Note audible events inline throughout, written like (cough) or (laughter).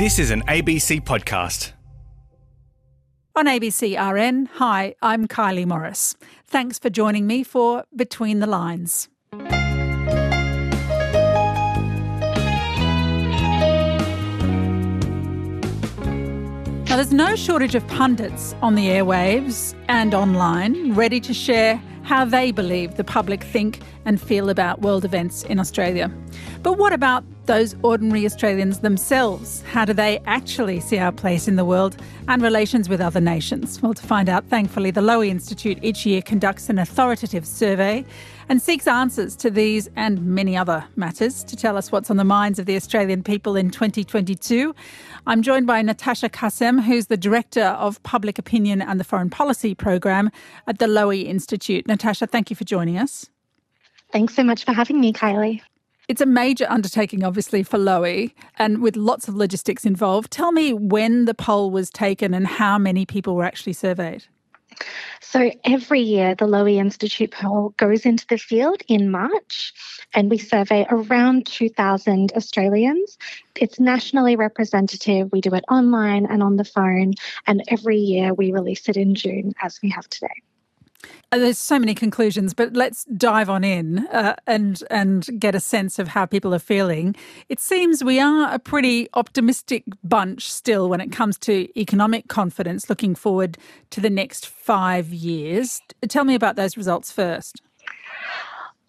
This is an ABC podcast. On ABC RN, hi, I'm Kylie Morris. Thanks for joining me for Between the Lines. Now, there's no shortage of pundits on the airwaves and online ready to share how they believe the public think and feel about world events in Australia. But what about those ordinary Australians themselves? How do they actually see our place in the world and relations with other nations? Well, to find out, thankfully, the Lowy Institute each year conducts an authoritative survey and seeks answers to these and many other matters. To tell us what's on the minds of the Australian people in 2022, I'm joined by Natasha Kassam, who's the Director of Public Opinion and the Foreign Policy Program at the Lowy Institute. Natasha, thank you for joining us. Thanks so much for having me, Kylie. It's a major undertaking, obviously, for Lowy and with lots of logistics involved. Tell me when the poll was taken and how many people were actually surveyed. So every year, the Lowy Institute poll goes into the field in March, and we survey around 2,000 Australians. It's nationally representative. We do it online and on the phone, and every year we release it in June, as we have today. Uh, there's so many conclusions, but let's dive on in uh, and and get a sense of how people are feeling. It seems we are a pretty optimistic bunch still when it comes to economic confidence, looking forward to the next five years. Tell me about those results first.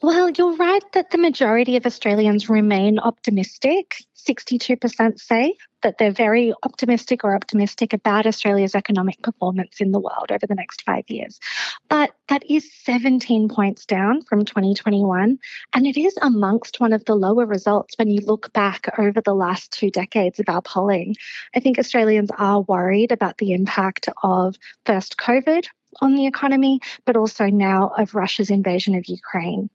Well, you're right that the majority of Australians remain optimistic. 62% say that they're very optimistic or optimistic about Australia's economic performance in the world over the next five years. But that is 17 points down from 2021. And it is amongst one of the lower results when you look back over the last two decades of our polling. I think Australians are worried about the impact of first COVID on the economy, but also now of Russia's invasion of Ukraine.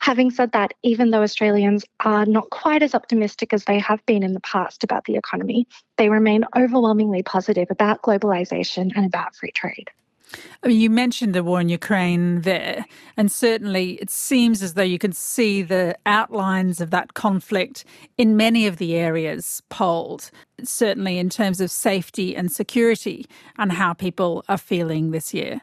Having said that, even though Australians are not quite as optimistic as they have been in the past about the economy, they remain overwhelmingly positive about globalisation and about free trade. I mean, you mentioned the war in Ukraine there, and certainly it seems as though you can see the outlines of that conflict in many of the areas polled, certainly in terms of safety and security and how people are feeling this year.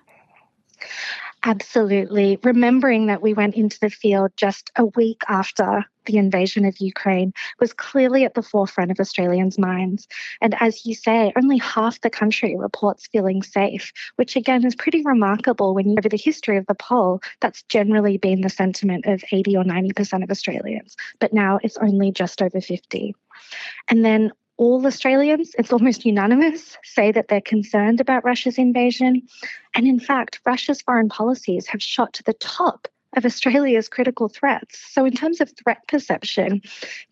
Absolutely. Remembering that we went into the field just a week after the invasion of Ukraine was clearly at the forefront of Australians' minds. And as you say, only half the country reports feeling safe, which again is pretty remarkable when you over the history of the poll, that's generally been the sentiment of 80 or 90% of Australians. But now it's only just over 50. And then all Australians, it's almost unanimous, say that they're concerned about Russia's invasion. And in fact, Russia's foreign policies have shot to the top of Australia's critical threats. So, in terms of threat perception,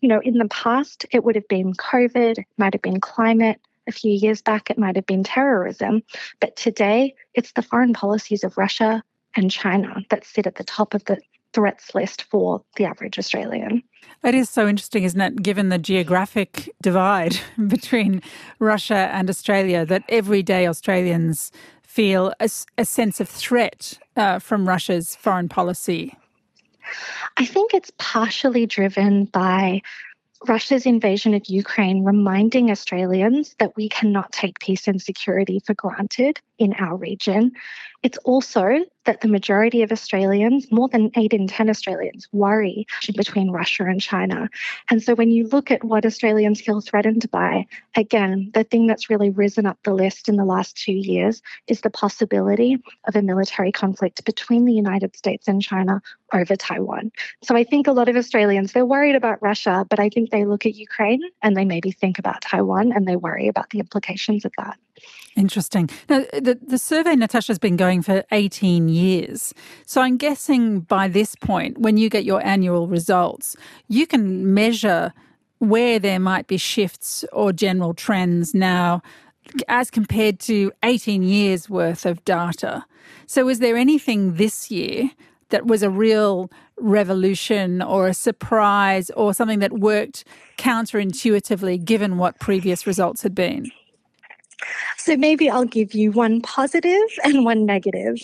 you know, in the past, it would have been COVID, it might have been climate. A few years back, it might have been terrorism. But today, it's the foreign policies of Russia and China that sit at the top of the threats list for the average Australian. It is so interesting, isn't it, given the geographic divide (laughs) between Russia and Australia, that everyday Australians feel a, a sense of threat uh, from Russia's foreign policy? I think it's partially driven by Russia's invasion of Ukraine reminding Australians that we cannot take peace and security for granted in our region. It's also that the majority of Australians, more than 8 in 10 Australians, worry between Russia and China. And so when you look at what Australians feel threatened by, again, the thing that's really risen up the list in the last two years is the possibility of a military conflict between the United States and China over Taiwan. So I think a lot of Australians, they're worried about Russia, but I think they look at Ukraine and they maybe think about Taiwan and they worry about the implications of that. Interesting. Now, the, the survey, Natasha, has been going for 18 years. So I'm guessing by this point, when you get your annual results, you can measure where there might be shifts or general trends now as compared to 18 years worth of data. So is there anything this year that was a real revolution or a surprise or something that worked counterintuitively given what previous results had been? So maybe I'll give you one positive (laughs) and one negative.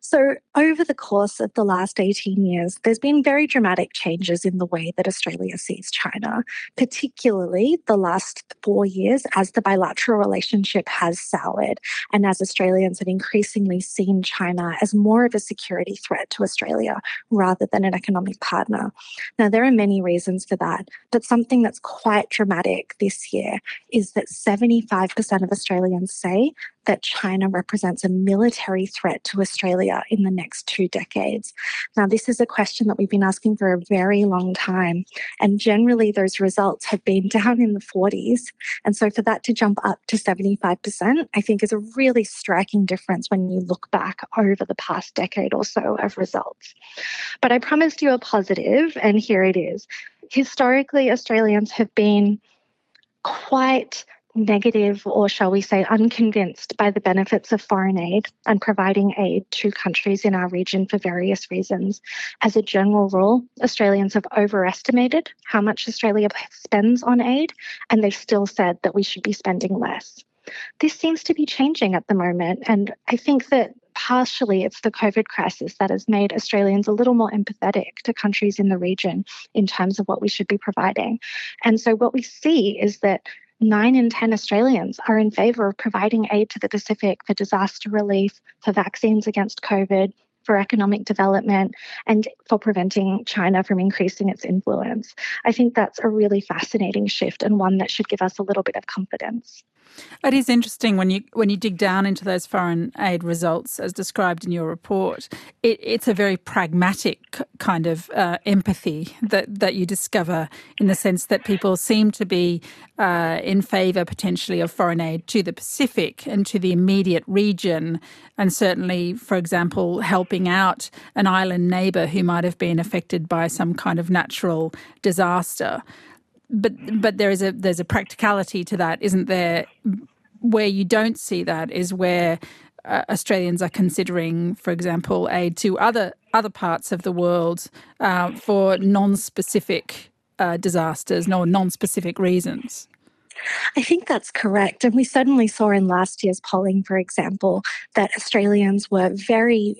So, over the course of the last 18 years, there's been very dramatic changes in the way that Australia sees China, particularly the last four years as the bilateral relationship has soured and as Australians have increasingly seen China as more of a security threat to Australia rather than an economic partner. Now, there are many reasons for that, but something that's quite dramatic this year is that 75% of Australians say that China represents a military threat to Australia in the next two decades. Now, this is a question that we've been asking for a very long time, and generally those results have been (laughs) down in the 40s. And so for that to jump up to 75%, I think is a really striking difference when you look back over the past decade or so of results. But I promised you a positive, and here it is. Historically, Australians have been quite negative, or shall we say, unconvinced by the benefits of foreign aid and providing aid to countries in our region for various reasons. As a general rule, Australians have overestimated how much Australia spends on aid, and they've still said that we should be spending less. This seems to be changing at the moment, and I think that partially it's the COVID crisis that has made Australians a little more empathetic to countries in the region in terms of what we should be providing. And so what we see is that nine in 10 Australians are in favour of providing aid to the Pacific for disaster relief, for vaccines against COVID, for economic development, and for preventing China from increasing its influence. I think that's a really fascinating shift and one that should give us a little bit of confidence. It is interesting when you when you dig down into those foreign aid results, as described in your report. It, it's a very pragmatic kind of uh, empathy that that you discover in the sense that people seem to be uh, in favour potentially of foreign aid to the Pacific and to the immediate region, and certainly, for example, helping out an island neighbour who might have been affected by some kind of natural disaster but but there is a there's a practicality to that, isn't there? Where you don't see that is where uh, Australians are considering, for example, aid to other other parts of the world uh, for non-specific uh, disasters, no non-specific reasons. I think that's correct. And we certainly saw in last year's polling, for example, that Australians were very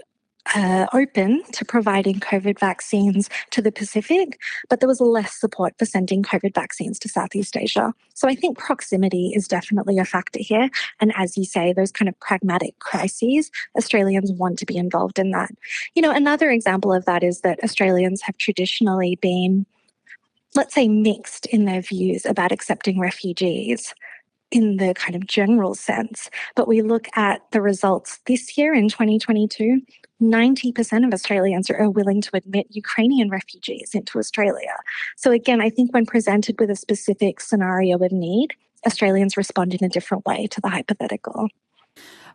uh, open to providing COVID vaccines to the Pacific, but there was less support for sending COVID vaccines to Southeast Asia. So I think proximity is definitely a factor here. And as you say, those kind of pragmatic crises, Australians want to be involved in that. You know, another example of that is that Australians have traditionally been, let's say, mixed in their views about accepting refugees in the kind of general sense. But we look at the results this year in 2022, 90% of Australians are willing to admit Ukrainian refugees into Australia. So, again, I think when presented with a specific scenario of need, Australians respond in a different way to the hypothetical.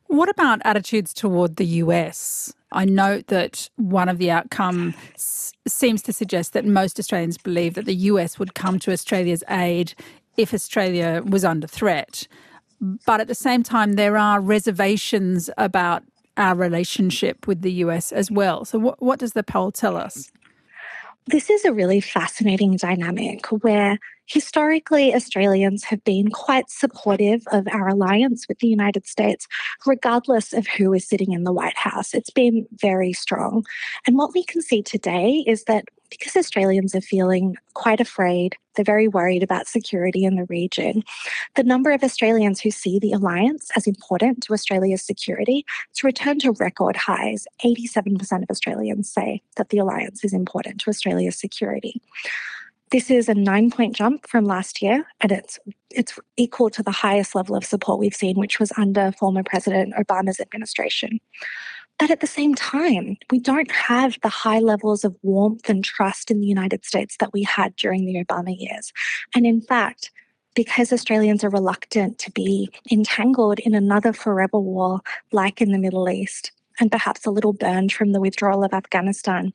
What about attitudes toward the US? I note that one of the outcomes seems to suggest that most Australians believe that the US would come to Australia's aid if Australia was under threat. But at the same time, there are reservations about our relationship with the US as well. So, what, what does the poll tell us? This is a really fascinating dynamic where historically Australians have been quite supportive of our alliance with the United States, regardless of who is sitting in the White House. It's been very strong. And what we can see today is that because Australians are feeling quite afraid, they're very worried about security in the region. The number of Australians who see the alliance as important to Australia's security has returned to record highs. 87% of Australians say that the alliance is important to Australia's security. This is a nine point jump from last year, and it's it's equal to the highest level of support we've seen, which was under former President Obama's administration. But at the same time, we don't have the high levels of warmth and trust in the United States that we had during the Obama years. And in fact, because Australians are reluctant to be entangled in another forever war like in the Middle East, and perhaps a little burned from the withdrawal of Afghanistan,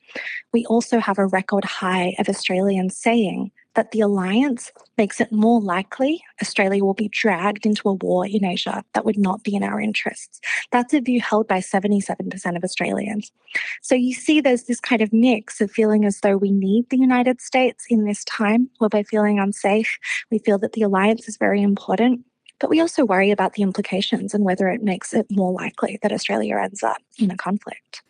we also have a record high of Australians saying that the alliance makes it more likely Australia will be dragged into a war in Asia that would not be in our interests. That's a view held by 77% of Australians. So you see there's this kind of mix of feeling as though we need the United States in this time where we're feeling unsafe. We feel that the alliance is very important but we also worry about the implications and whether it makes it more likely that Australia ends up in a conflict.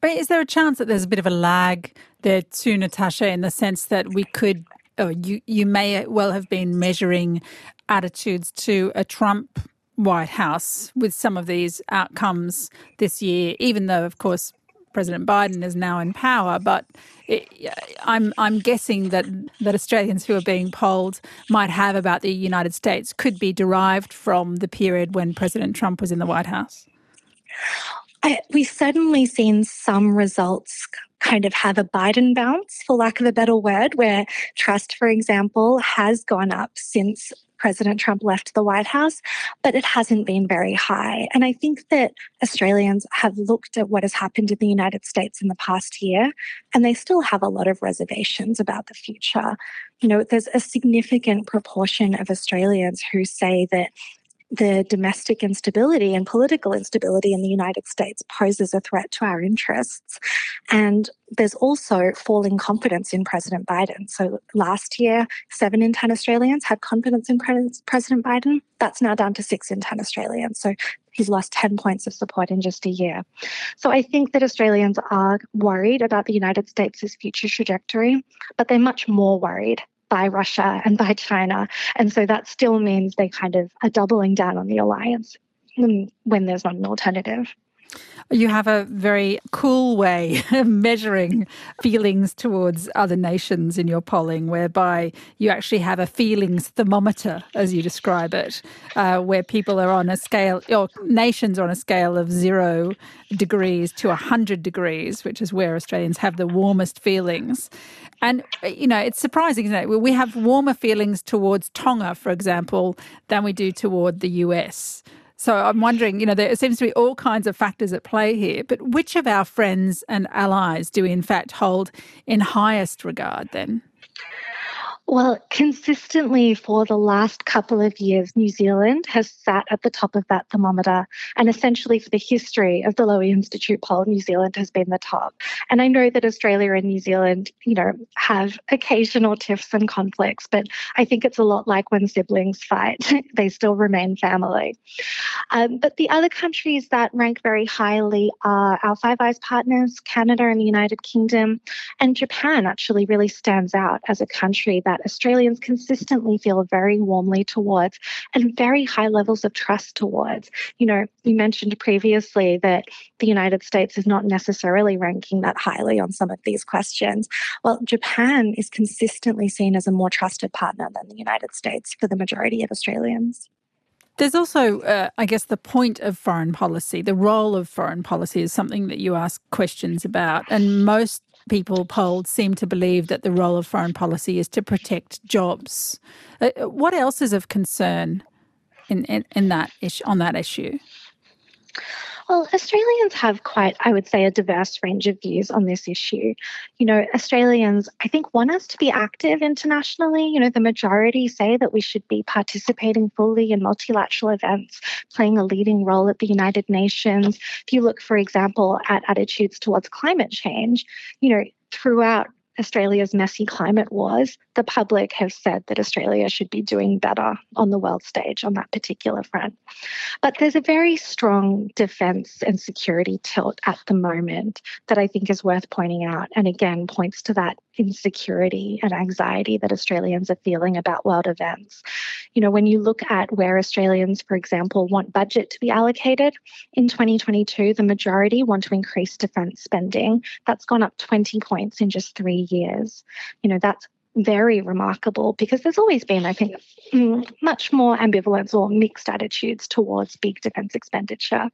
But Is there a chance that there's a bit of a lag there too, Natasha, in the sense that we could, or you, you may well have been measuring attitudes to a Trump White House with some of these outcomes this year, even though, of course, President Biden is now in power. But it, I'm I'm guessing that that Australians who are being polled might have about the United States could be derived from the period when President Trump was in the White House. I, we've certainly seen some results kind of have a Biden bounce, for lack of a better word, where trust, for example, has gone up since President Trump left the White House, but it hasn't been very high. And I think that Australians have looked at what has happened in the United States in the past year, and they still have a lot of reservations about the future. You know, there's a significant proportion of Australians who say that the domestic instability and political instability in the United States poses a threat to our interests. And there's also falling confidence in President Biden. So last year, seven in 10 Australians had confidence in President Biden. That's now down to six in 10 Australians. So he's lost 10 points of support in just a year. So I think that Australians are worried about the United States' future trajectory, but they're much more worried by Russia and by China. And so that still means they kind of are doubling down on the alliance when there's not an alternative. You have a very cool way (laughs) of measuring feelings towards other nations in your polling, whereby you actually have a feelings thermometer, as you describe it, uh, where people are on a scale, or nations are on a scale of zero degrees to 100 degrees, which is where Australians have the warmest feelings. And, you know, it's surprising, isn't it? We have warmer feelings towards Tonga, for example, than we do toward the US. So I'm wondering, you know, there seems to be all kinds of factors at play here, but which of our friends and allies do we in fact hold in highest regard then? Well, consistently for the last couple of years, New Zealand has sat at the top of that thermometer. And essentially, for the history of the Lowy Institute poll, New Zealand has been the top. And I know that Australia and New Zealand, you know, have occasional tiffs and conflicts, but I think it's a lot like when siblings fight, (laughs) they still remain family. Um, but the other countries that rank very highly are our Five Eyes partners, Canada and the United Kingdom, and Japan actually really stands out as a country that that Australians consistently feel very warmly towards and very high levels of trust towards. You know, you mentioned previously that the United States is not necessarily ranking that highly on some of these questions. Well, Japan is consistently seen as a more trusted partner than the United States for the majority of Australians. There's also, uh, I guess, the point of foreign policy, the role of foreign policy is something that you ask questions about. And most people polled seem to believe that the role of foreign policy is to protect jobs. Uh, what else is of concern in, in, in that issue, on that issue? Well, Australians have quite, I would say, a diverse range of views on this issue. You know, Australians, I think, want us to be active internationally. You know, the majority say that we should be participating fully in multilateral events, playing a leading role at the United Nations. If you look, for example, at attitudes towards climate change, you know, throughout Australia's messy climate wars, the public have said that Australia should be doing better on the world stage on that particular front. But there's a very strong defence and security tilt at the moment that I think is worth pointing out, and again points to that insecurity and anxiety that Australians are feeling about world events. You know, when you look at where Australians, for example, want budget to be allocated in 2022, the majority want to increase defence spending. That's gone up 20 points in just three years. You know, that's very remarkable because there's always been, I think, mm, much more ambivalence or mixed attitudes towards big defence expenditure.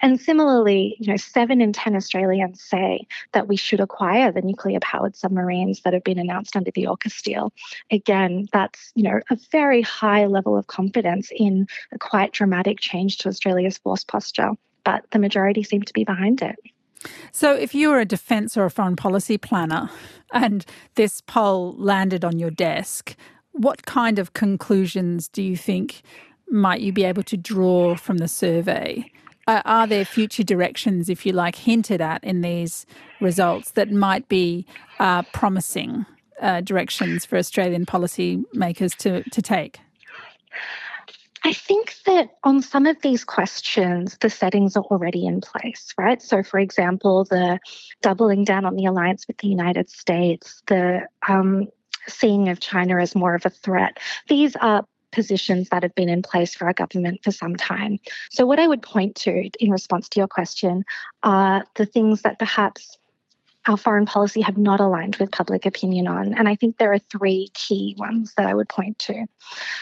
And similarly, you know, seven in 10 Australians say that we should acquire the nuclear powered submarines that have been announced under the AUKUS deal. Again, that's, you know, a very high level of confidence in a quite dramatic change to Australia's force posture. But the majority seem to be behind it. So, if you were a defence or a foreign policy planner and this poll landed on your desk, what kind of conclusions do you think might you be able to draw from the survey? Uh, are there future directions, if you like, hinted at in these results that might be uh, promising uh, directions for Australian policymakers to, to take? I think that on some of these questions, the settings are already in place, right? So, for example, the doubling down on the alliance with the United States, the um, seeing of China as more of a threat, these are positions that have been in place for our government for some time. So, what I would point to in response to your question are the things that perhaps our foreign policy have not aligned with public opinion on. And I think there are three key ones that I would point to.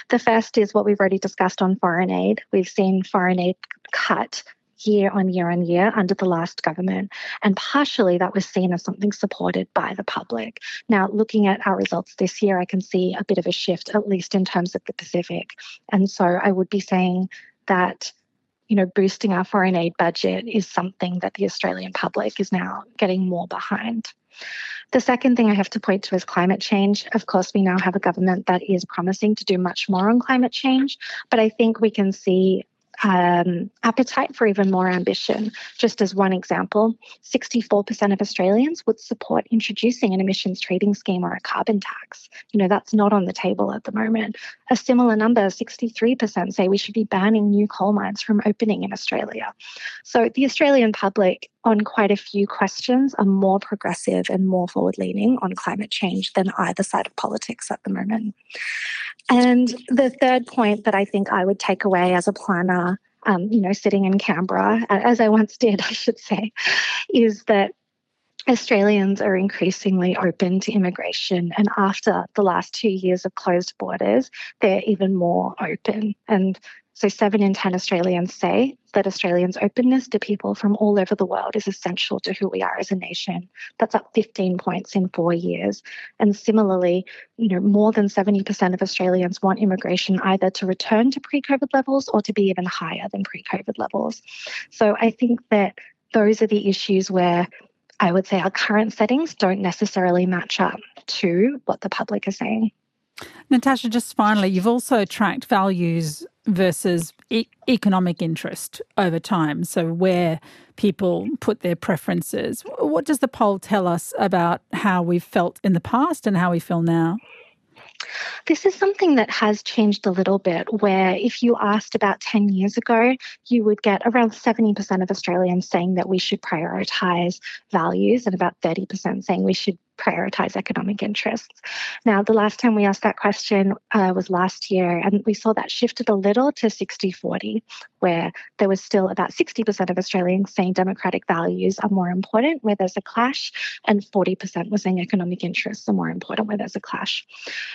The first is what we've already discussed on foreign aid. We've seen foreign aid cut year on year on year under the last government. And partially that was seen as something supported by the public. Now, looking at our results this year, I can see a bit of a shift, at least in terms of the Pacific. And so I would be saying that you know, boosting our foreign aid budget is something that the Australian public is now getting more behind. The second thing I have to point to is climate change. Of course, we now have a government that is promising to do much more on climate change, but I think we can see um, appetite for even more ambition. Just as one example, 64% of Australians would support introducing an emissions trading scheme or a carbon tax. You know, that's not on the table at the moment. A similar number, 63%, say we should be banning new coal mines from opening in Australia. So the Australian public on quite a few questions are more progressive and more forward leaning on climate change than either side of politics at the moment. And the third point that I think I would take away as a planner, um, you know, sitting in Canberra, as I once did, (laughs) I should say, is that Australians are increasingly open to immigration. And after the last two years of closed borders, they're even more open. And so, seven in 10 Australians say that Australians' openness to people from all over the world is essential to who we are as a nation. That's up 15 points in four years. And similarly, you know, more than 70% of Australians want immigration either to return to pre COVID levels or to be even higher than pre COVID levels. So, I think that those are the issues where I would say our current settings don't necessarily match up to what the public is saying. Natasha, just finally, you've also tracked values versus e- economic interest over time. So, where people put their preferences. What does the poll tell us about how we've felt in the past and how we feel now? This is something that has changed a little bit, where if you asked about 10 years ago, you would get around 70% of Australians saying that we should prioritise values and about 30% saying we should prioritize economic interests. Now, the last time we asked that question uh, was last year, and we saw that shifted a little to 60 40, where there was still about 60% of Australians saying democratic values are more important where there's a clash, and 40% were saying economic interests are more important where there's a clash.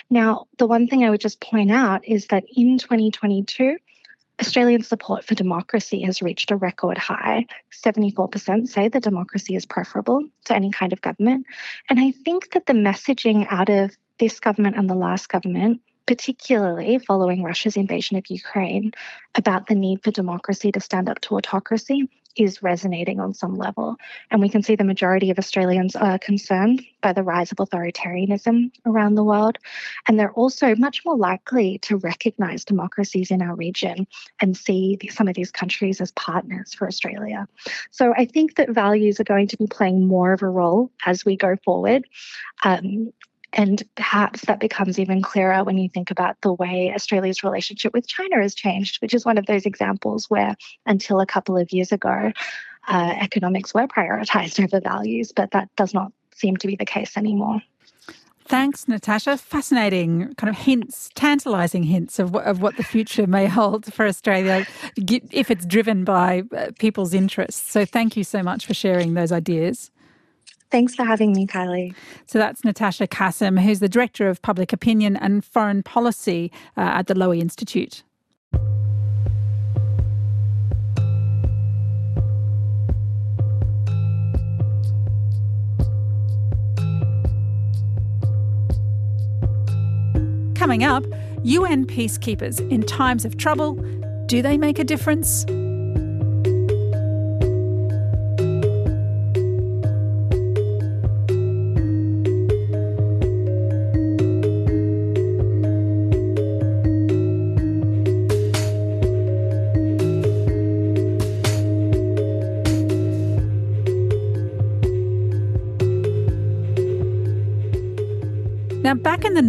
Now, the one thing I would just point out is that in 2022, Australian support for democracy has reached a record high. 74% say that democracy is preferable to any kind of government. And I think that the messaging out of this government and the last government particularly following Russia's invasion of Ukraine, about the need for democracy to stand up to autocracy is resonating on some level. And we can see the majority of Australians are concerned by the rise of authoritarianism around the world. And they're also much more likely to recognize democracies in our region and see some of these countries as partners for Australia. So I think that values are going to be playing more of a role as we go forward. Um, and perhaps that becomes even clearer when you think about the way Australia's relationship with China has changed, which is one of those examples where until a couple of years ago, uh, economics were prioritised (laughs) over values, but that does not seem to be the case anymore. Thanks, Natasha. Fascinating kind of hints, tantalising hints of, of what the future may hold for Australia if it's driven by uh, people's interests. So, thank you so much for sharing those ideas. Thanks for having me, Kylie. So that's Natasha Kassam, who's the Director of Public Opinion and Foreign Policy uh, at the Lowy Institute. Coming up, UN peacekeepers in times of trouble, do they make a difference?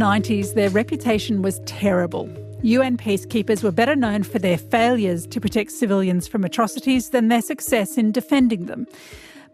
90s, their reputation was terrible. UN peacekeepers were better known for their failures to protect civilians from atrocities than their success in defending them.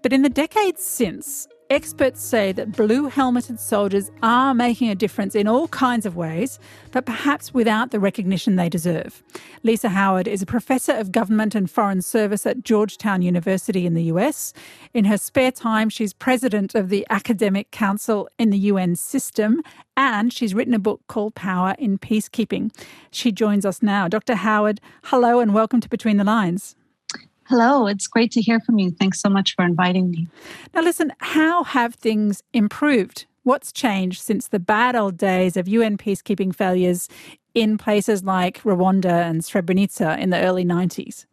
But in the decades since, Experts say that blue helmeted soldiers are making a difference in all kinds of ways, but perhaps without the recognition they deserve. Lisa Howard is a professor of government and foreign service at Georgetown University in the US. In her spare time, she's president of the Academic Council in the UN system, and she's written a book called Power in Peacekeeping. She joins us now. Dr. Howard, hello and welcome to Between the Lines. Hello, it's great to hear from you. Thanks so much for inviting me. Now, listen, how have things improved? What's changed since the bad old days of UN peacekeeping failures in places like Rwanda and Srebrenica in the early 90s?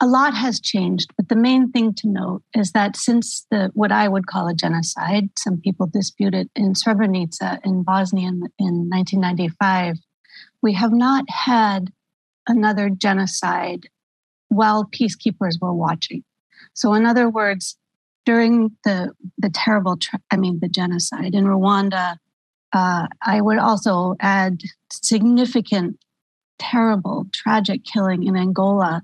A lot has changed, but the main thing to note is that since the what I would call a genocide, some people dispute it in Srebrenica in Bosnia in, in 1995, we have not had another genocide while peacekeepers were watching. So, in other words, during the the terrible, I mean, the genocide in Rwanda, uh, I would also add significant, terrible, tragic killing in Angola,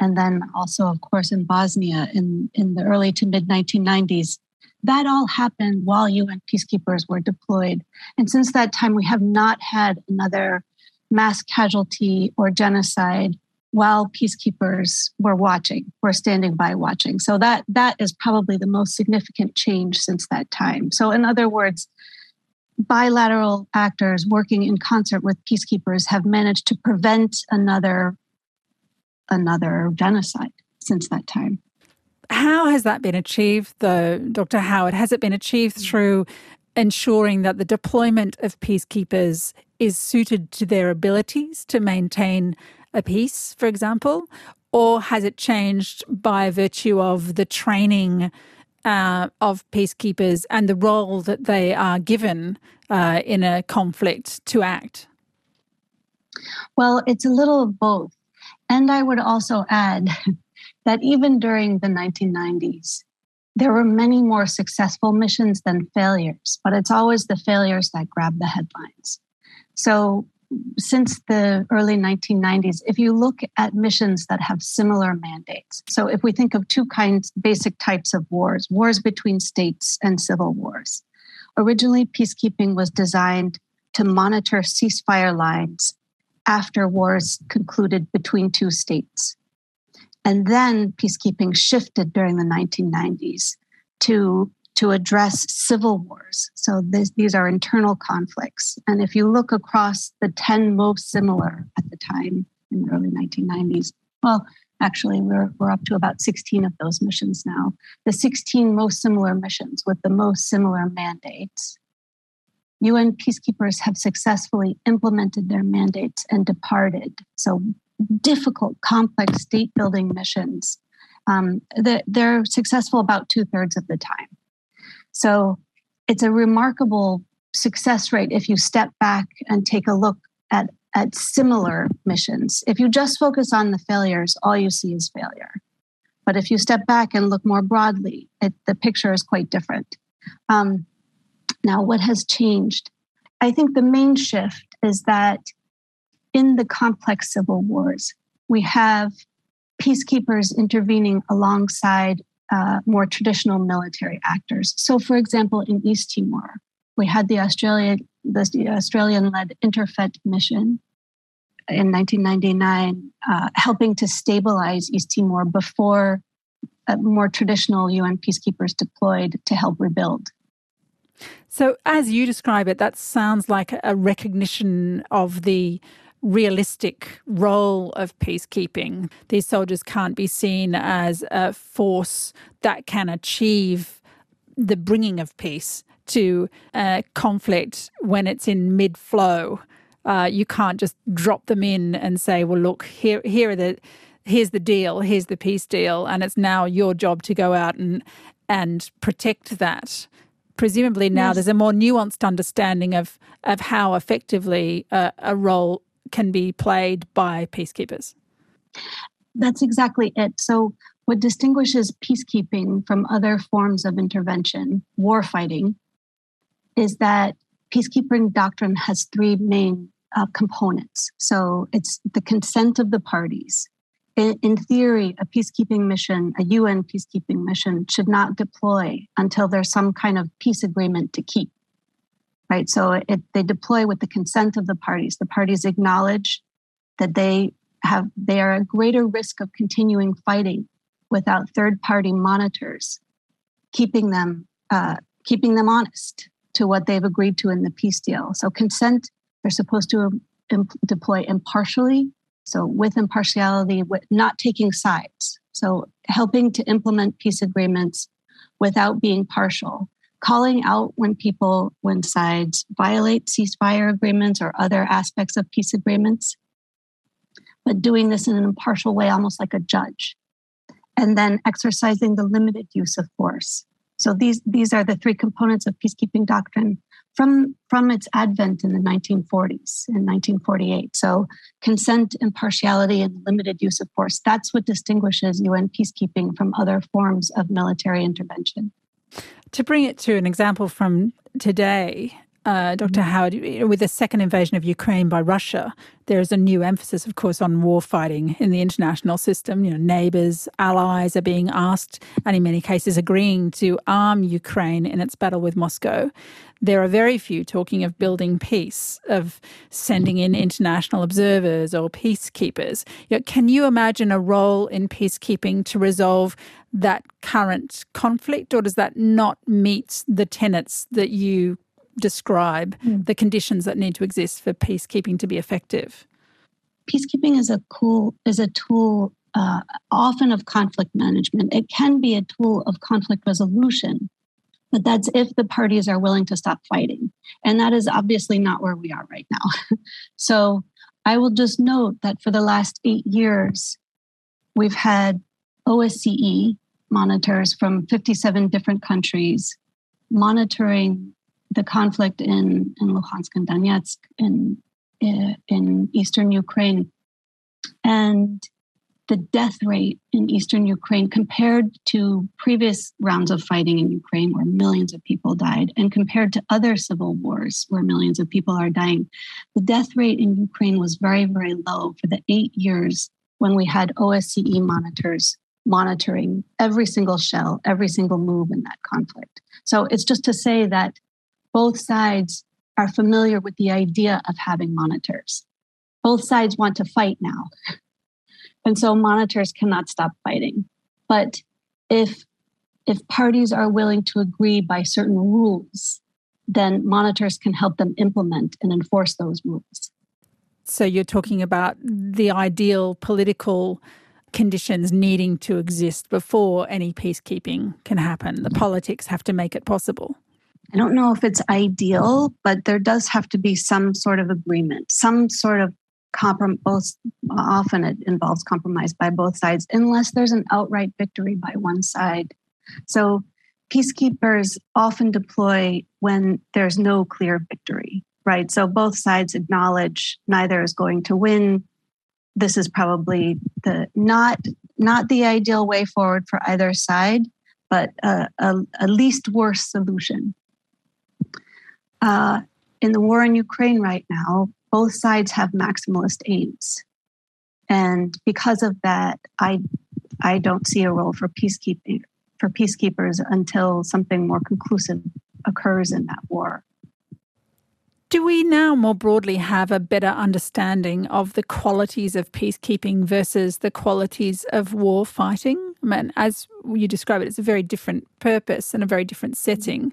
and then also, of course, in Bosnia in in the early to mid 1990s. That all happened while UN peacekeepers were deployed, and since that time, we have not had another mass casualty or genocide while peacekeepers were watching, were standing by watching. So that that is probably the most significant change since that time. So in other words, bilateral actors working in concert with peacekeepers have managed to prevent another another genocide since that time. How has that been achieved though, Dr. Howard? Has it been achieved mm. through ensuring that the deployment of peacekeepers is suited to their abilities to maintain a peace, for example? Or has it changed by virtue of the training uh, of peacekeepers and the role that they are given uh, in a conflict to act? Well, it's a little of both. And I would also add (laughs) that even during the 1990s, there were many more successful missions than failures, but it's always the failures that grab the headlines. So since the early 1990s, if you look at missions that have similar mandates, so if we think of two kinds, basic types of wars, wars between states and civil wars. Originally, peacekeeping was designed to monitor ceasefire lines after wars concluded between two states. And then peacekeeping shifted during the 1990s to to address civil wars. So this, these are internal conflicts. And if you look across the 10 most similar at the time in the early 1990s, well, actually, we're, we're up to about 16 of those missions now. The 16 most similar missions with the most similar mandates. UN peacekeepers have successfully implemented their mandates and departed. So, difficult, complex state building missions. Um, they're successful about two thirds of the time. So it's a remarkable success rate if you step back and take a look at, at similar missions. If you just focus on the failures, all you see is failure. But if you step back and look more broadly, it, the picture is quite different. Um, now, what has changed? I think the main shift is that in the complex civil wars, we have peacekeepers intervening alongside uh, more traditional military actors. So, for example, in East Timor, we had the Australian the Australian-led Interfet mission in 1999, uh, helping to stabilize East Timor before uh, more traditional UN peacekeepers deployed to help rebuild. So, as you describe it, that sounds like a recognition of the realistic role of peacekeeping. These soldiers can't be seen as a force that can achieve the bringing of peace to a conflict when it's in mid flow. Uh, you can't just drop them in and say, "Well, look, here, here are the, here's the deal, here's the peace deal, and it's now your job to go out and and protect that." Presumably now yes. there's a more nuanced understanding of of how effectively uh, a role can be played by peacekeepers? That's exactly it. So, what distinguishes peacekeeping from other forms of intervention, war fighting, is that peacekeeping doctrine has three main uh, components. So it's the consent of the parties. In, in, theory, a peacekeeping mission, a UN peacekeeping mission, should not deploy until there's some kind of peace agreement to keep. Right. So it, they deploy with the consent of the parties. The parties acknowledge that they have they are at greater risk of continuing fighting without third party monitors, keeping them uh, keeping them honest to what they've agreed to in the peace deal. So consent, they're supposed to imp- deploy impartially, so with impartiality, with not taking sides. So helping to implement peace agreements without being partial, calling out when people, when sides violate ceasefire agreements or other aspects of peace agreements, but doing this in an impartial way, almost like a judge. And then exercising the limited use of force. So these, these are the three components of peacekeeping doctrine from, from its advent in the 1940s, in 1948. So consent, impartiality, and limited use of force. That's what distinguishes UN peacekeeping from other forms of military intervention. To bring it to an example from today, uh, Dr. Mm-hmm. Howard, with the second invasion of Ukraine by Russia, there is a new emphasis, of course, on war fighting in the international system. You know, neighbours, allies are being asked, and in many cases, agreeing to arm Ukraine in its battle with Moscow. There are very few talking of building peace, of sending in international observers or peacekeepers. You know, can you imagine a role in peacekeeping to resolve that current conflict, or does that not meet the tenets that you describe mm. the conditions that need to exist for peacekeeping to be effective? Peacekeeping is a cool is a tool uh, often of conflict management. It can be a tool of conflict resolution, but that's if the parties are willing to stop fighting, and that is obviously not where we are right now. (laughs) so I will just note that for the last eight years, we've had OSCE monitors from 57 different countries monitoring the conflict in, in Luhansk and Donetsk in, in eastern Ukraine. And the death rate in eastern Ukraine compared to previous rounds of fighting in Ukraine, where millions of people died, and compared to other civil wars where millions of people are dying, the death rate in Ukraine was very, very low for the eight years when we had OSCE monitors monitoring every single shell, every single move in that conflict. So it's just to say that both sides are familiar with the idea of having monitors. Both sides want to fight now. (laughs) And so monitors cannot stop fighting. But if if parties are willing to agree by certain rules, then monitors can help them implement and enforce those rules. So you're talking about the ideal political conditions needing to exist before any peacekeeping can happen. The politics have to make it possible. I don't know if it's ideal, but there does have to be some sort of agreement, some sort of compromise. Often it involves compromise by both sides, unless there's an outright victory by one side. So peacekeepers often deploy when there's no clear victory, right? So both sides acknowledge neither is going to win. This is probably the not not the ideal way forward for either side, but a, a, a least worst solution uh, in the war in Ukraine right now, both sides have maximalist aims. And because of that, I, I don't see a role for peacekeeping for peacekeepers until something more conclusive occurs in that war. Do we now more broadly have a better understanding of the qualities of peacekeeping versus the qualities of war fighting? I mean, as you describe it, it's a very different purpose and a very different setting.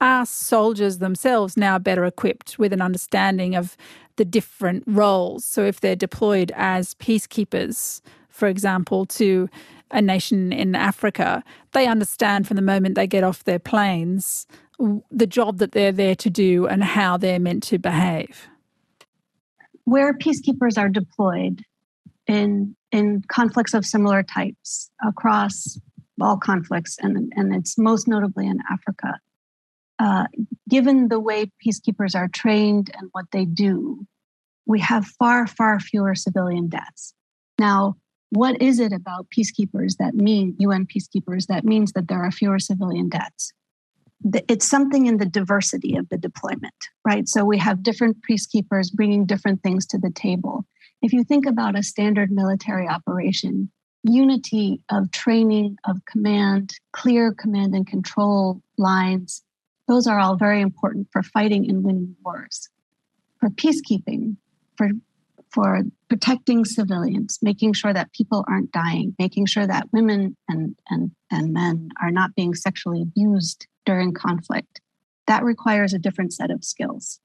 Are soldiers themselves now better equipped with an understanding of the different roles? So, if they're deployed as peacekeepers, for example, to a nation in Africa, they understand from the moment they get off their planes the job that they're there to do and how they're meant to behave? Where peacekeepers are deployed in in conflicts of similar types across all conflicts, and, and it's most notably in Africa. Uh, given the way peacekeepers are trained and what they do, we have far, far fewer civilian deaths. Now, what is it about peacekeepers that mean UN peacekeepers that means that there are fewer civilian deaths? It's something in the diversity of the deployment, right? So we have different peacekeepers bringing different things to the table. If you think about a standard military operation, unity of training, of command, clear command and control lines, those are all very important for fighting and winning wars. For peacekeeping, for for protecting civilians, making sure that people aren't dying, making sure that women and, and, and men are not being sexually abused during conflict. That requires a different set of skills.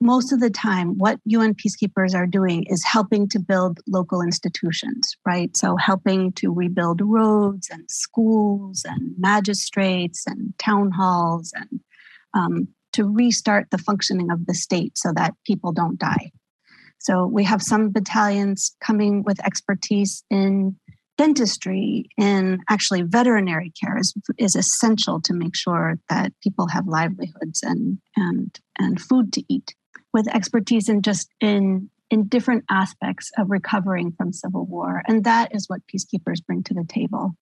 Most of the time, what UN peacekeepers are doing is helping to build local institutions, right? So, helping to rebuild roads and schools and magistrates and town halls and um, to restart the functioning of the state so that people don't die. So we have some battalions coming with expertise in dentistry in actually veterinary care is, is essential to make sure that people have livelihoods and and and food to eat with expertise in just in in different aspects of recovering from civil war. And that is what peacekeepers bring to the table.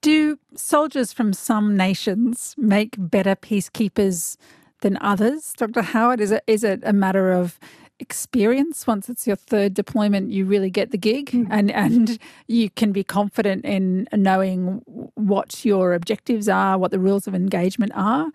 Do soldiers from some nations make better peacekeepers than others? Dr howard is it is it a matter of experience. Once it's your third deployment you really get the gig mm. and and you can be confident in knowing what your objectives are what the rules of engagement are.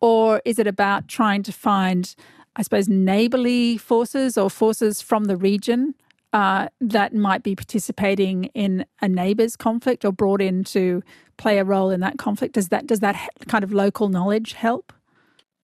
Or is it about trying to find i suppose neighborly forces or forces from the region uh, that might be participating in a neighbor's conflict or brought in to play a role in that conflict? Does that does that kind of local knowledge help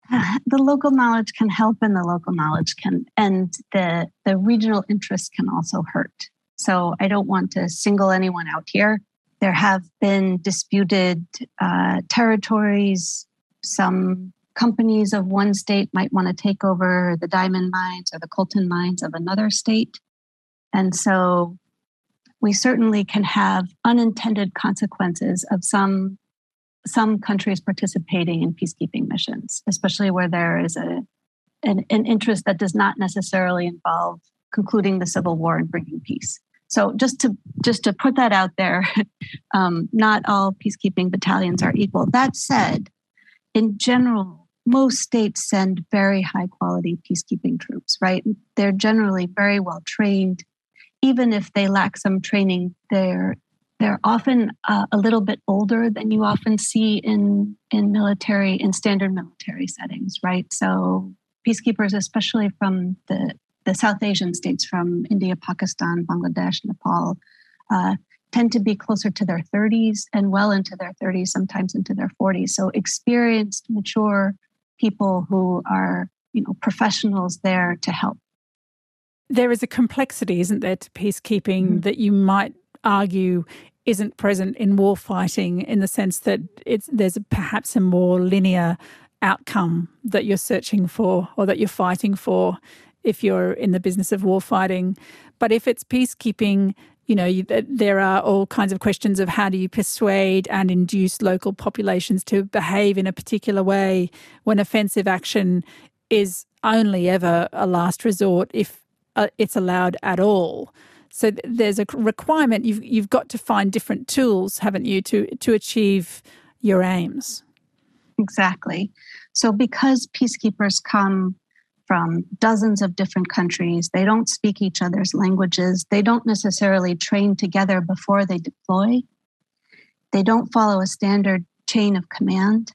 (laughs) the local knowledge can help and the local knowledge can and the the regional interest can also hurt. So i don't want to single anyone out here. There have been disputed uh, territories. Some companies of one state might want to take over the diamond mines or the coltan mines of another state. And so we certainly can have unintended consequences of some some countries participating in peacekeeping missions, especially where there is a an, an, interest that does not necessarily involve concluding the civil war and bringing peace. So just to just to put that out there, (laughs) um, not all peacekeeping battalions are equal. That said, in general, most states send very high quality peacekeeping troops. Right? They're generally very well trained. Even if they lack some training, they're they're often uh, a little bit older than you often see in in military in standard military settings, right? So peacekeepers, especially from the the South Asian states, from India, Pakistan, Bangladesh, Nepal, uh, tend to be closer to their 30s and well into their 30s, sometimes into their 40s. So experienced, mature people who are you know professionals there to help. There is a complexity, isn't there, to peacekeeping mm-hmm. that you might argue isn't present in war fighting in the sense that it's there's perhaps a more linear outcome that you're searching for or that you're fighting for if you're in the business of war fighting. But if it's peacekeeping, you know, you, there are all kinds of questions of how do you persuade and induce local populations to behave in a particular way when offensive action is only ever a last resort if uh, it's allowed at all. So there's a requirement. You've you've got to find different tools, haven't you, to to achieve your aims. Exactly. So because peacekeepers come from dozens of different countries, they don't speak each other's languages. They don't necessarily train together before they deploy. They don't follow a standard chain of command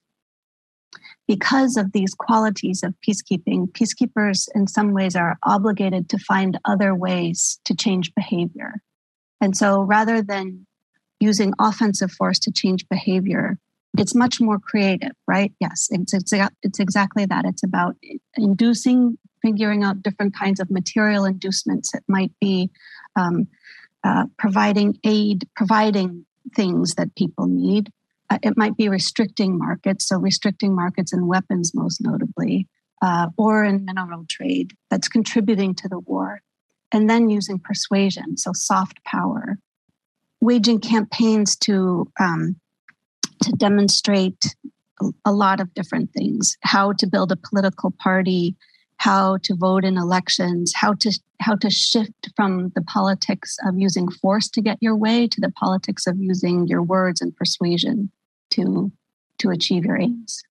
because of these qualities of peacekeeping, peacekeepers in some ways are obligated to find other ways to change behavior. And so rather than using offensive force to change behavior, it's much more creative, right? Yes, it's, it's, it's exactly that. It's about inducing, figuring out different kinds of material inducements. It might be um, uh, providing aid, providing things that people need. Uh, it might be restricting markets, so restricting markets in weapons, most notably, uh, or in mineral trade that's contributing to the war. And then using persuasion, so soft power, waging campaigns to um, to demonstrate a lot of different things: how to build a political party, how to vote in elections, how to how to shift from the politics of using force to get your way to the politics of using your words and persuasion to to achieve your aims.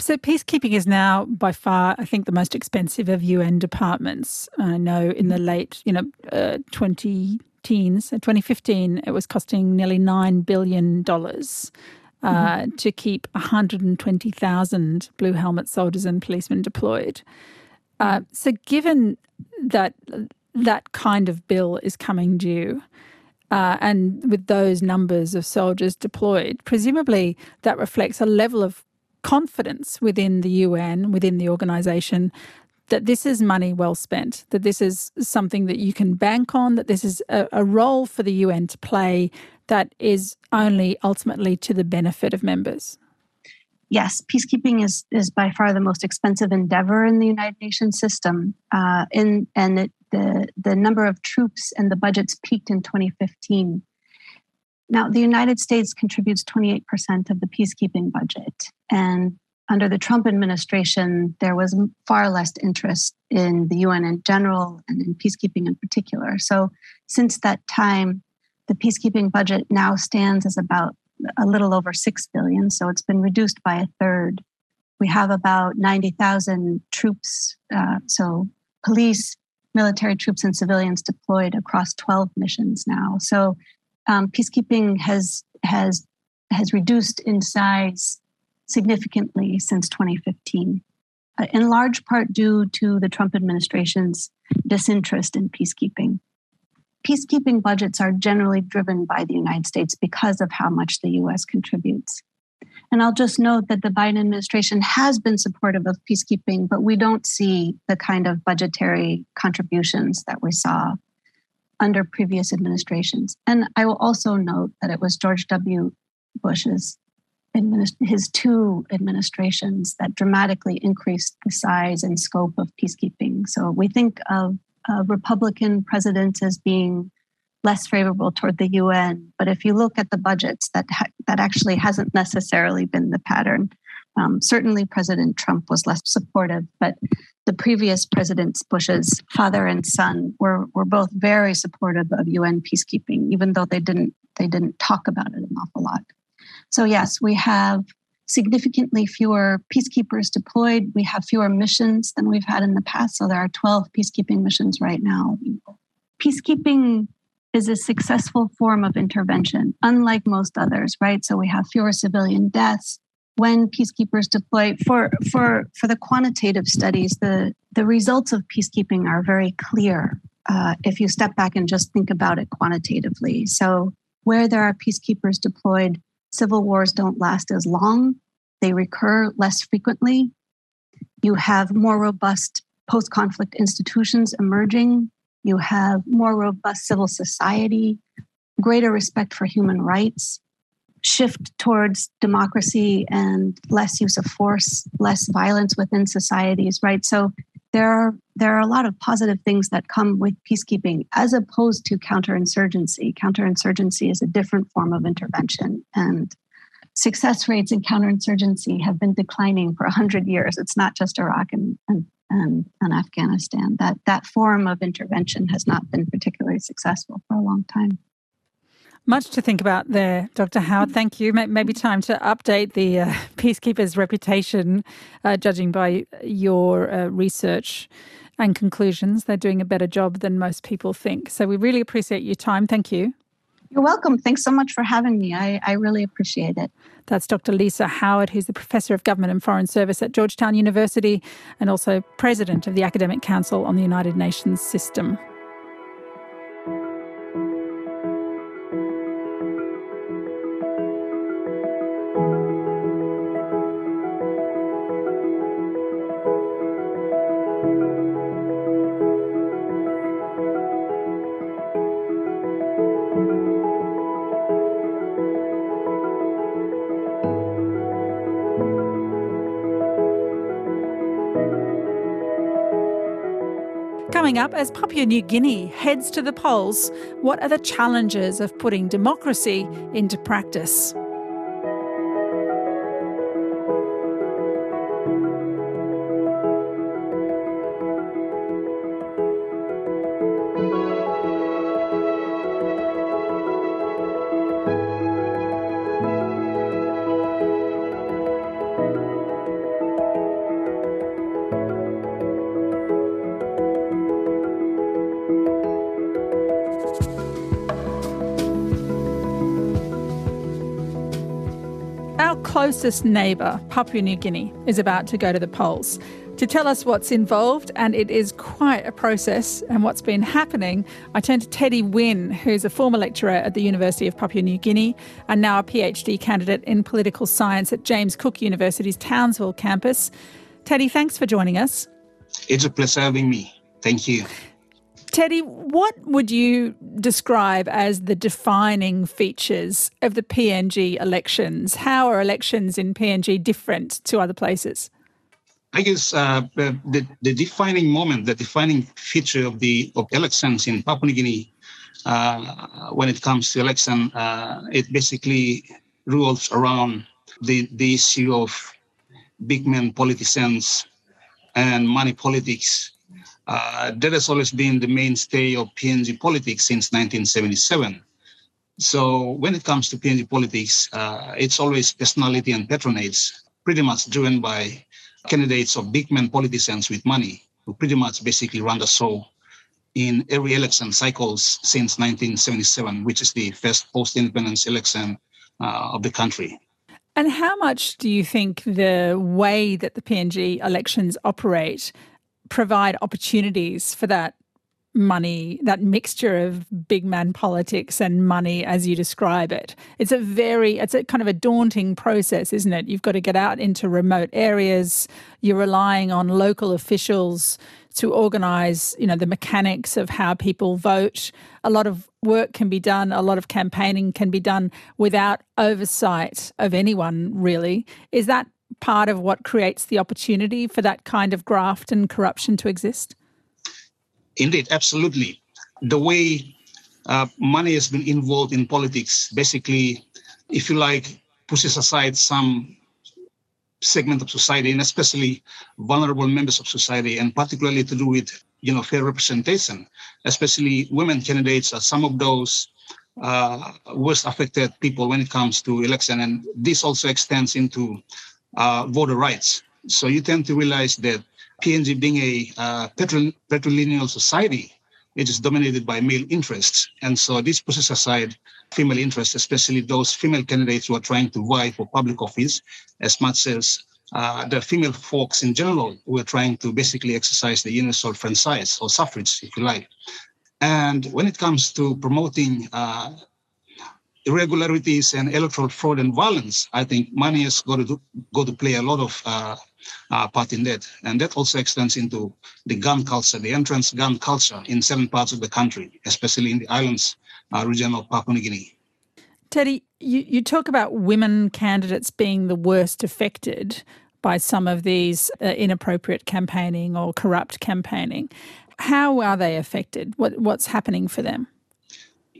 So, peacekeeping is now by far, I think, the most expensive of UN departments. I know in the late, you know, uh, 20 teens, 2015, it was costing nearly $9 billion uh, mm-hmm. to keep 120,000 blue helmet soldiers and policemen deployed. Uh, so, given that that kind of bill is coming due, uh, and with those numbers of soldiers deployed, presumably that reflects a level of confidence within the UN, within the organisation, that this is money well spent, that this is something that you can bank on, that this is a, a role for the UN to play that is only ultimately to the benefit of members? Yes, peacekeeping is is by far the most expensive endeavor in the United Nations system. Uh, in and it, the the number of troops and the budgets peaked in 2015. Now, the United States contributes 28% of the peacekeeping budget. And under the Trump administration, there was far less interest in the UN in general and in peacekeeping in particular. So, since that time, the peacekeeping budget now stands as about a little over 6 billion. So, it's been reduced by a third. We have about 90,000 troops, uh, so police, military troops, and civilians deployed across 12 missions now. So, um, peacekeeping has has has reduced in size significantly since 2015, uh, in large part due to the Trump administration's disinterest in peacekeeping. Peacekeeping budgets are generally driven by the United States because of how much the US contributes. And I'll just note that the Biden administration has been supportive of peacekeeping, but we don't see the kind of budgetary contributions that we saw under previous administrations. And I will also note that it was George W. Bush's his two administrations that dramatically increased the size and scope of peacekeeping. So we think of uh, Republican presidents as being less favorable toward the UN, but if you look at the budgets, that ha- that actually hasn't necessarily been the pattern. Um, certainly, President Trump was less supportive, but the previous presidents, Bush's father and son, were were both very supportive of UN peacekeeping, even though they didn't they didn't talk about it an awful lot. So yes, we have significantly fewer peacekeepers deployed. We have fewer missions than we've had in the past. So there are 12 peacekeeping missions right now. Peacekeeping is a successful form of intervention, unlike most others, right? So we have fewer civilian deaths, when peacekeepers deploy for for for the quantitative studies the the results of peacekeeping are very clear uh, if you step back and just think about it quantitatively. So where there are peacekeepers deployed civil wars don't last as long. They recur less frequently. You have more robust post-conflict institutions emerging you have more robust civil society greater respect for human rights shift towards democracy and less use of force, less violence within societies, right? So there are there are a lot of positive things that come with peacekeeping as opposed to counterinsurgency. Counterinsurgency is a different form of intervention and success rates in counterinsurgency have been declining for 100 years. It's not just Iraq and, and, and, and Afghanistan. That, that form of intervention has not been particularly successful for a long time. Much to think about there, Dr. Howard. Thank you. Maybe time to update the uh, (laughs) peacekeepers' reputation, uh, judging by your uh, research and conclusions. They're doing a better job than most people think. So we really appreciate your time. Thank you. You're welcome. Thanks so much for having me. I, I really appreciate it. That's Dr. Lisa Howard, who's the Professor of Government and Foreign Service at Georgetown University and also President of the Academic Council on the United Nations System. Coming up, as Papua New Guinea heads to the polls, what are the challenges of putting democracy into practice? Closest neighbour, Papua New Guinea, is about to go to the polls. To tell us what's involved, and it is quite a process, and what's been happening, I turn to Teddy Winn, who's a former lecturer at the University of Papua New Guinea and now a PhD candidate in political science at James Cook University's Townsville campus. Teddy, thanks for joining us. It's a pleasure having me. Thank you. Teddy, what would you describe as the defining features of the PNG elections? How are elections in PNG different to other places? I guess uh, the, the defining moment, the defining feature of the of elections in Papua New Guinea, uh, when it comes to election, uh, it basically rules around the the issue of big men politicians and money politics uh, that has always been the mainstay of PNG politics since 1977. So when it comes to PNG politics, uh, it's always personality and patronage, pretty much driven by candidates of big men politicians with money, who pretty much basically run the show in every election cycles since 1977, which is the first post-independence election uh, of the country. And how much do you think the way that the PNG elections operate provide opportunities for that money, that mixture of big man politics and money as you describe it. It's a very, it's a kind of a daunting process, isn't it? You've got to get out into remote areas. You're relying on local officials to organise, you know, the mechanics of how people vote. A lot of work can be done, a lot of campaigning can be done without oversight of anyone, really. Is that part of what creates the opportunity for that kind of graft and corruption to exist? Indeed, absolutely. The way uh, money has been involved in politics, basically, if you like, pushes aside some segment of society, and especially vulnerable members of society, and particularly to do with you know fair representation, especially women candidates are some of those uh, worst affected people when it comes to election, and this also extends into uh, voter rights. So you tend to realize that PNG being a uh, patrilineal society, it is dominated by male interests. And so this pushes aside female interests, especially those female candidates who are trying to vie for public office, as much as uh, the female folks in general who are trying to basically exercise the universal franchise or suffrage, if you like. And when it comes to promoting uh, irregularities and electoral fraud and violence, I think money is going to go to play a lot of uh, uh, part in that, and that also extends into the gun culture, the entrance gun culture in certain parts of the country, especially in the islands uh, region of Papua New Guinea. Teddy, you, you talk about women candidates being the worst affected by some of these uh, inappropriate campaigning or corrupt campaigning. How are they affected? What, what's happening for them?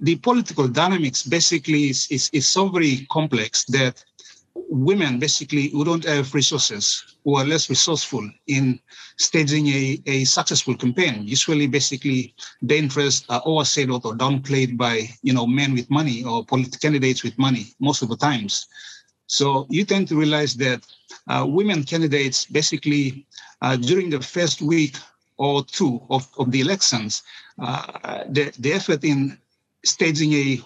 The political dynamics basically is, is, is so very complex that women basically who don't have resources who are less resourceful in staging a, a successful campaign usually basically the interests are overshadowed or downplayed by you know men with money or political candidates with money most of the times. So you tend to realize that uh, women candidates basically uh, during the first week or two of, of the elections uh, the, the effort in staging a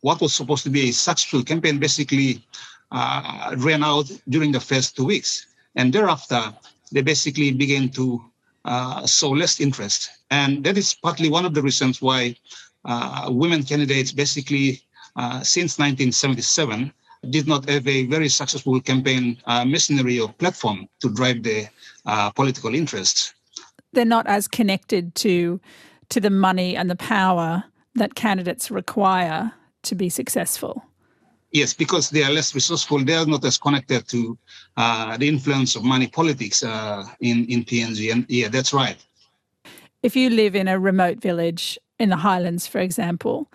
what was supposed to be a successful campaign basically uh, ran out during the first two weeks. And thereafter, they basically began to uh, show less interest. And that is partly one of the reasons why uh, women candidates basically, uh, since 1977, did not have a very successful campaign uh, machinery or platform to drive their uh, political interests. They're not as connected to to the money and the power that candidates require to be successful? Yes, because they are less resourceful. They are not as connected to uh, the influence of money politics uh, in, in PNG. And yeah, that's right. If you live in a remote village in the Highlands, for example,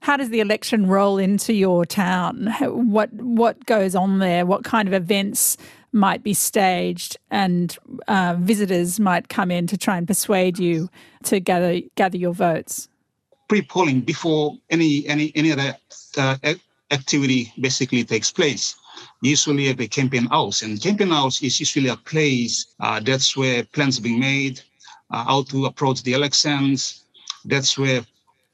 how does the election roll into your town? What what goes on there? What kind of events might be staged, and uh, visitors might come in to try and persuade you to gather gather your votes? Pre-polling before any any any other uh, activity basically takes place. Usually at the campaign house, and campaign house is usually a place uh, that's where plans being made, uh, how to approach the elections. That's where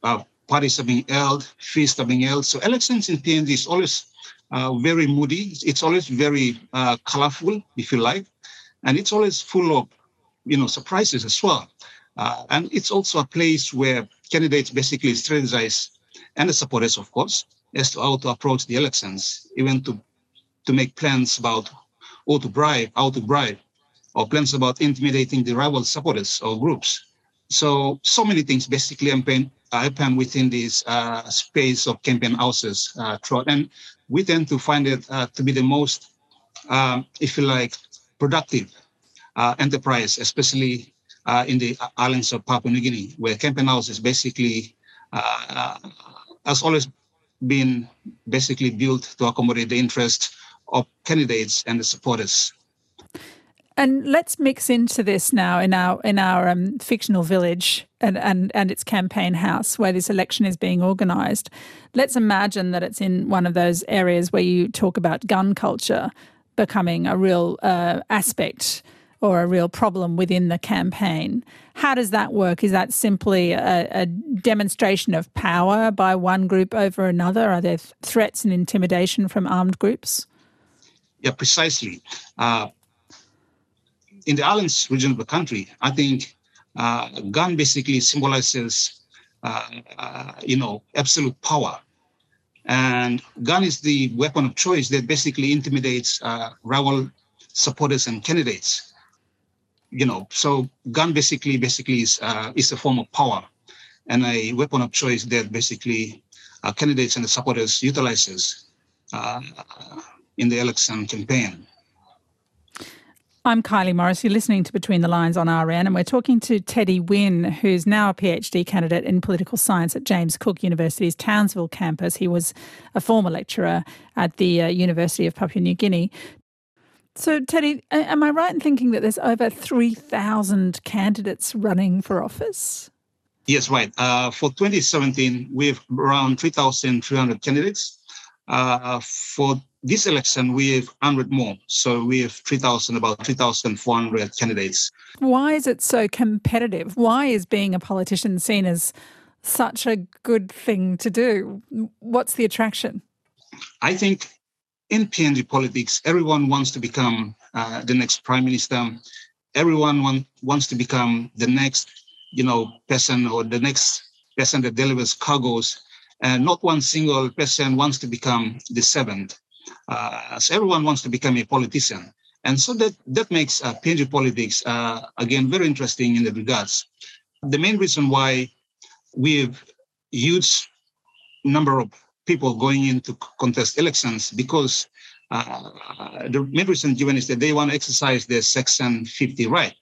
uh, parties are being held, feasts are being held. So elections in PNG is always uh, very moody. It's always very uh, colorful, if you like, and it's always full of, you know, surprises as well. And it's also a place where candidates basically strategize, and the supporters, of course, as to how to approach the elections, even to to make plans about how to bribe, how to bribe, or plans about intimidating the rival supporters or groups. So, so many things basically happen, happen within this uh, space of campaign houses uh, throughout. And we tend to find it uh, to be the most, um, if you like, productive uh, enterprise, especially uh, in the islands of Papua New Guinea, where campaign house is basically uh, has always been basically built to accommodate the interests of candidates and the supporters. And let's mix into this now in our in our um, fictional village and, and and its campaign house where this election is being organised. Let's imagine that it's in one of those areas where you talk about gun culture becoming a real uh, aspect or a real problem within the campaign. How does that work? Is that simply a, a demonstration of power by one group over another? Are there threats and intimidation from armed groups? Yeah, precisely. Uh, in the islands region of the country, I think uh, gun basically symbolizes, uh, uh, you know, absolute power. And gun is the weapon of choice that basically intimidates uh, rival supporters and candidates. You know, so gun basically basically is uh, is a form of power and a weapon of choice that basically uh, candidates and supporters utilizes in the election campaign. I'm Kylie Morris. You're listening to Between the Lines on RN, and we're talking to Teddy Winn, who's now a PhD candidate in political science at James Cook University's Townsville campus. He was a former lecturer at the uh, University of Papua New Guinea. So, Teddy, am I right in thinking that there's over 3,000 candidates running for office? Yes, right. Uh, for 2017, we have around 3,300 candidates. Uh, for this election, we have 100 more. So we have 3,000, about 3,400 candidates. Why is it so competitive? Why is being a politician seen as such a good thing to do? What's the attraction? I think in PNG politics, everyone wants to become uh, the next prime minister. Everyone want, wants to become the next, you know, person or the next person that delivers cargoes. And not one single person wants to become the seventh uh, so everyone wants to become a politician. And so that, that makes uh, PNG politics, uh, again, very interesting in the regards. The main reason why we have huge number of people going into contest elections because uh, the main reason given is that they want to exercise their Section 50 right,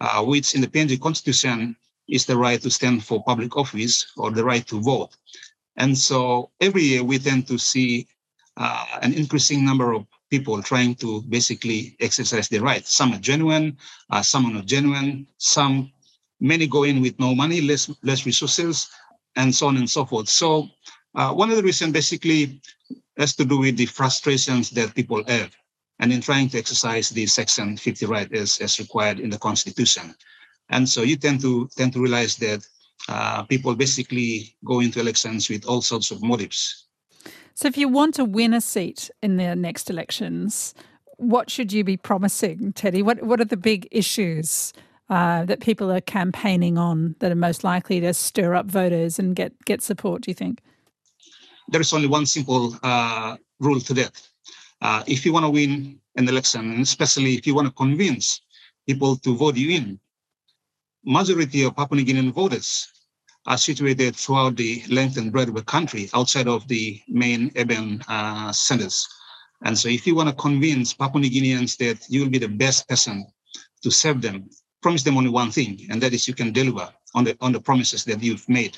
uh, which in the PNG constitution is the right to stand for public office or the right to vote. And so every year we tend to see uh, an increasing number of people trying to basically exercise their right. Some are genuine, uh, some are not genuine, some many go in with no money, less less resources, and so on and so forth. So uh, one of the reasons basically has to do with the frustrations that people have and in trying to exercise the section 50 right as, as required in the constitution. And so you tend to tend to realize that uh, people basically go into elections with all sorts of motives. So, if you want to win a seat in the next elections, what should you be promising, Teddy? What What are the big issues uh, that people are campaigning on that are most likely to stir up voters and get get support? Do you think? There is only one simple uh, rule to that. Uh, if you want to win an election, and especially if you want to convince people to vote you in, majority of Papua New Guinean voters are situated throughout the length and breadth of the country outside of the main urban uh, centers. And so if you want to convince Papua New Guineans that you will be the best person to serve them, promise them only one thing, and that is you can deliver on the on the promises that you've made.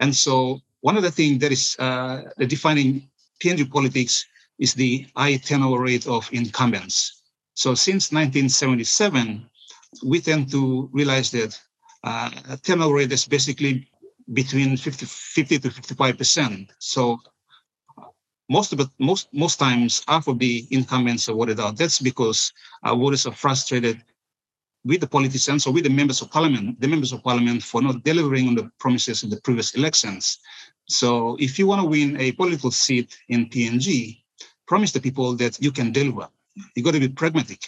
And so one of the things that is uh, the defining PNG politics is the high turnover rate of incumbents. So since 1977, we tend to realize that uh, turnover rate is basically between 50, 50 to 55 percent. So most of it, most most times, half of the incumbents are voted out. That's because uh, voters are frustrated with the politicians or with the members of parliament, the members of parliament for not delivering on the promises in the previous elections. So if you want to win a political seat in PNG, promise the people that you can deliver. You got to be pragmatic.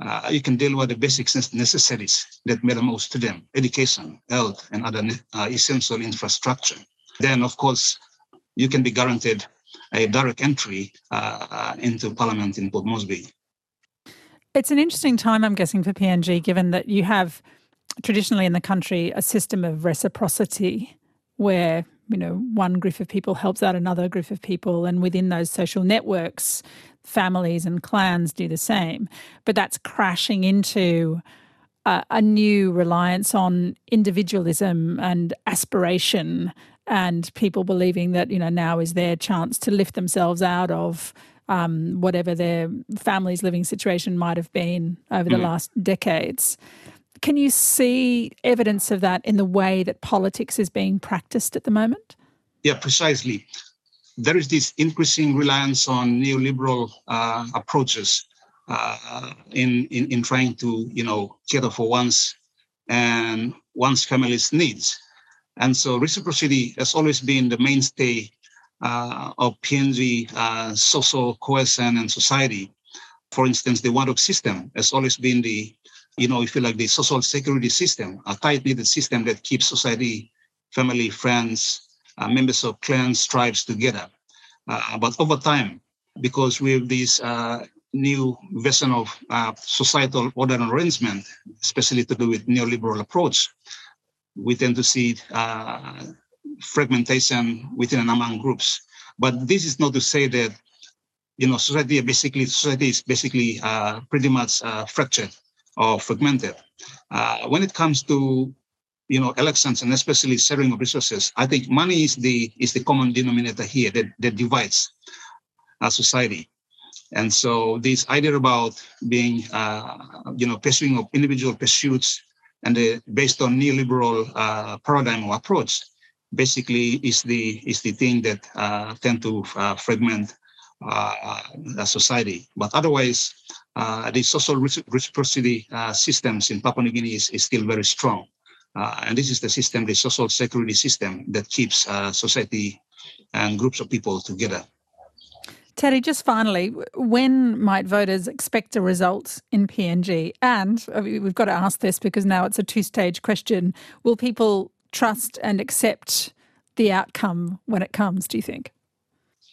Uh, you can deliver the basic necessities that matter most to them: education, health, and other uh, essential infrastructure. Then, of course, you can be guaranteed a direct entry uh, into Parliament in Port Moresby. It's an interesting time, I'm guessing, for PNG, given that you have traditionally in the country a system of reciprocity where you know one group of people helps out another group of people and within those social networks families and clans do the same. But that's crashing into a, new reliance on individualism and aspiration and people believing that you know now is their chance to lift themselves out of um, whatever their family's living situation might have been over the mm. last decades. Can you see evidence of that in the way that politics is being practiced at the moment? Yeah, precisely. There is this increasing reliance on neoliberal uh, approaches uh, in, in in trying to you know cater for one's and one's family's needs, and so reciprocity has always been the mainstay of PNG uh, social cohesion and society. For instance, the wantok system has always been the you know, if you like the social security system, a tight-knit system that keeps society, family, friends, uh, members of clans, tribes together. Uh, but over time, because we have this uh, new version of uh, societal order and arrangement, especially to do with neoliberal approach, we tend to see uh, fragmentation within and among groups. But this is not to say that you know society basically society is basically uh, pretty much fractured or fragmented. Uh, when it comes to you know elections and especially sharing of resources, I think money is the is the common denominator here that, that divides our society. And so this idea about being uh, you know pursuing of individual pursuits and the, based on neoliberal uh, paradigm or approach basically is the is the thing that uh, tend to uh, fragment uh, society. But otherwise, uh, the social reciprocity uh, systems in Papua New Guinea is, is still very strong. Uh, and this is the system, the social security system that keeps society and groups of people together. Teddy, just finally, when might voters expect a result in PNG? And we've got to ask this because now it's a two stage question. Will people trust and accept the outcome when it comes, do you think?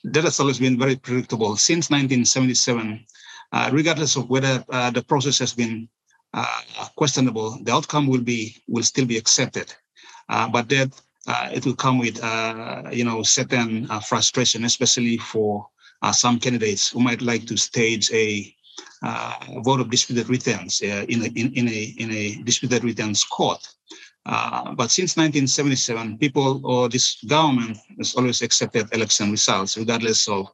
That has always been very predictable. Since 1977, uh, regardless of whether uh, the process has been uh, questionable, the outcome will be will still be accepted. but that it will come with you know certain frustration, especially for some candidates who might like to stage a uh, vote of disputed returns uh, in, a, in, in, a, in a disputed returns court. Uh, but since 1977, people or this government has always accepted election results, regardless of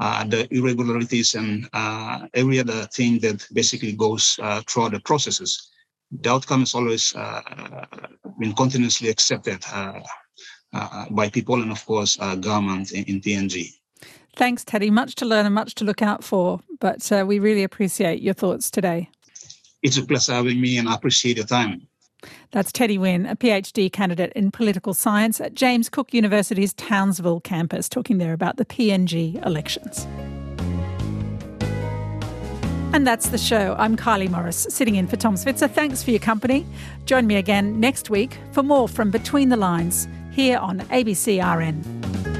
uh, the irregularities and uh, every other thing that basically goes uh, throughout the processes. The outcome is always uh, been continuously accepted uh, by people and, of course, government in, in, PNG. Thanks, Teddy. Much to learn and much to look out for, but we really appreciate your thoughts today. It's a pleasure having me and I appreciate your time. That's Teddy Winn, a PhD candidate in political science at James Cook University's Townsville campus, talking there about the PNG elections. And that's the show. I'm Kylie Morris, sitting in for Tom Switzer. Thanks for your company. Join me again next week for more from Between the Lines here on ABCRN.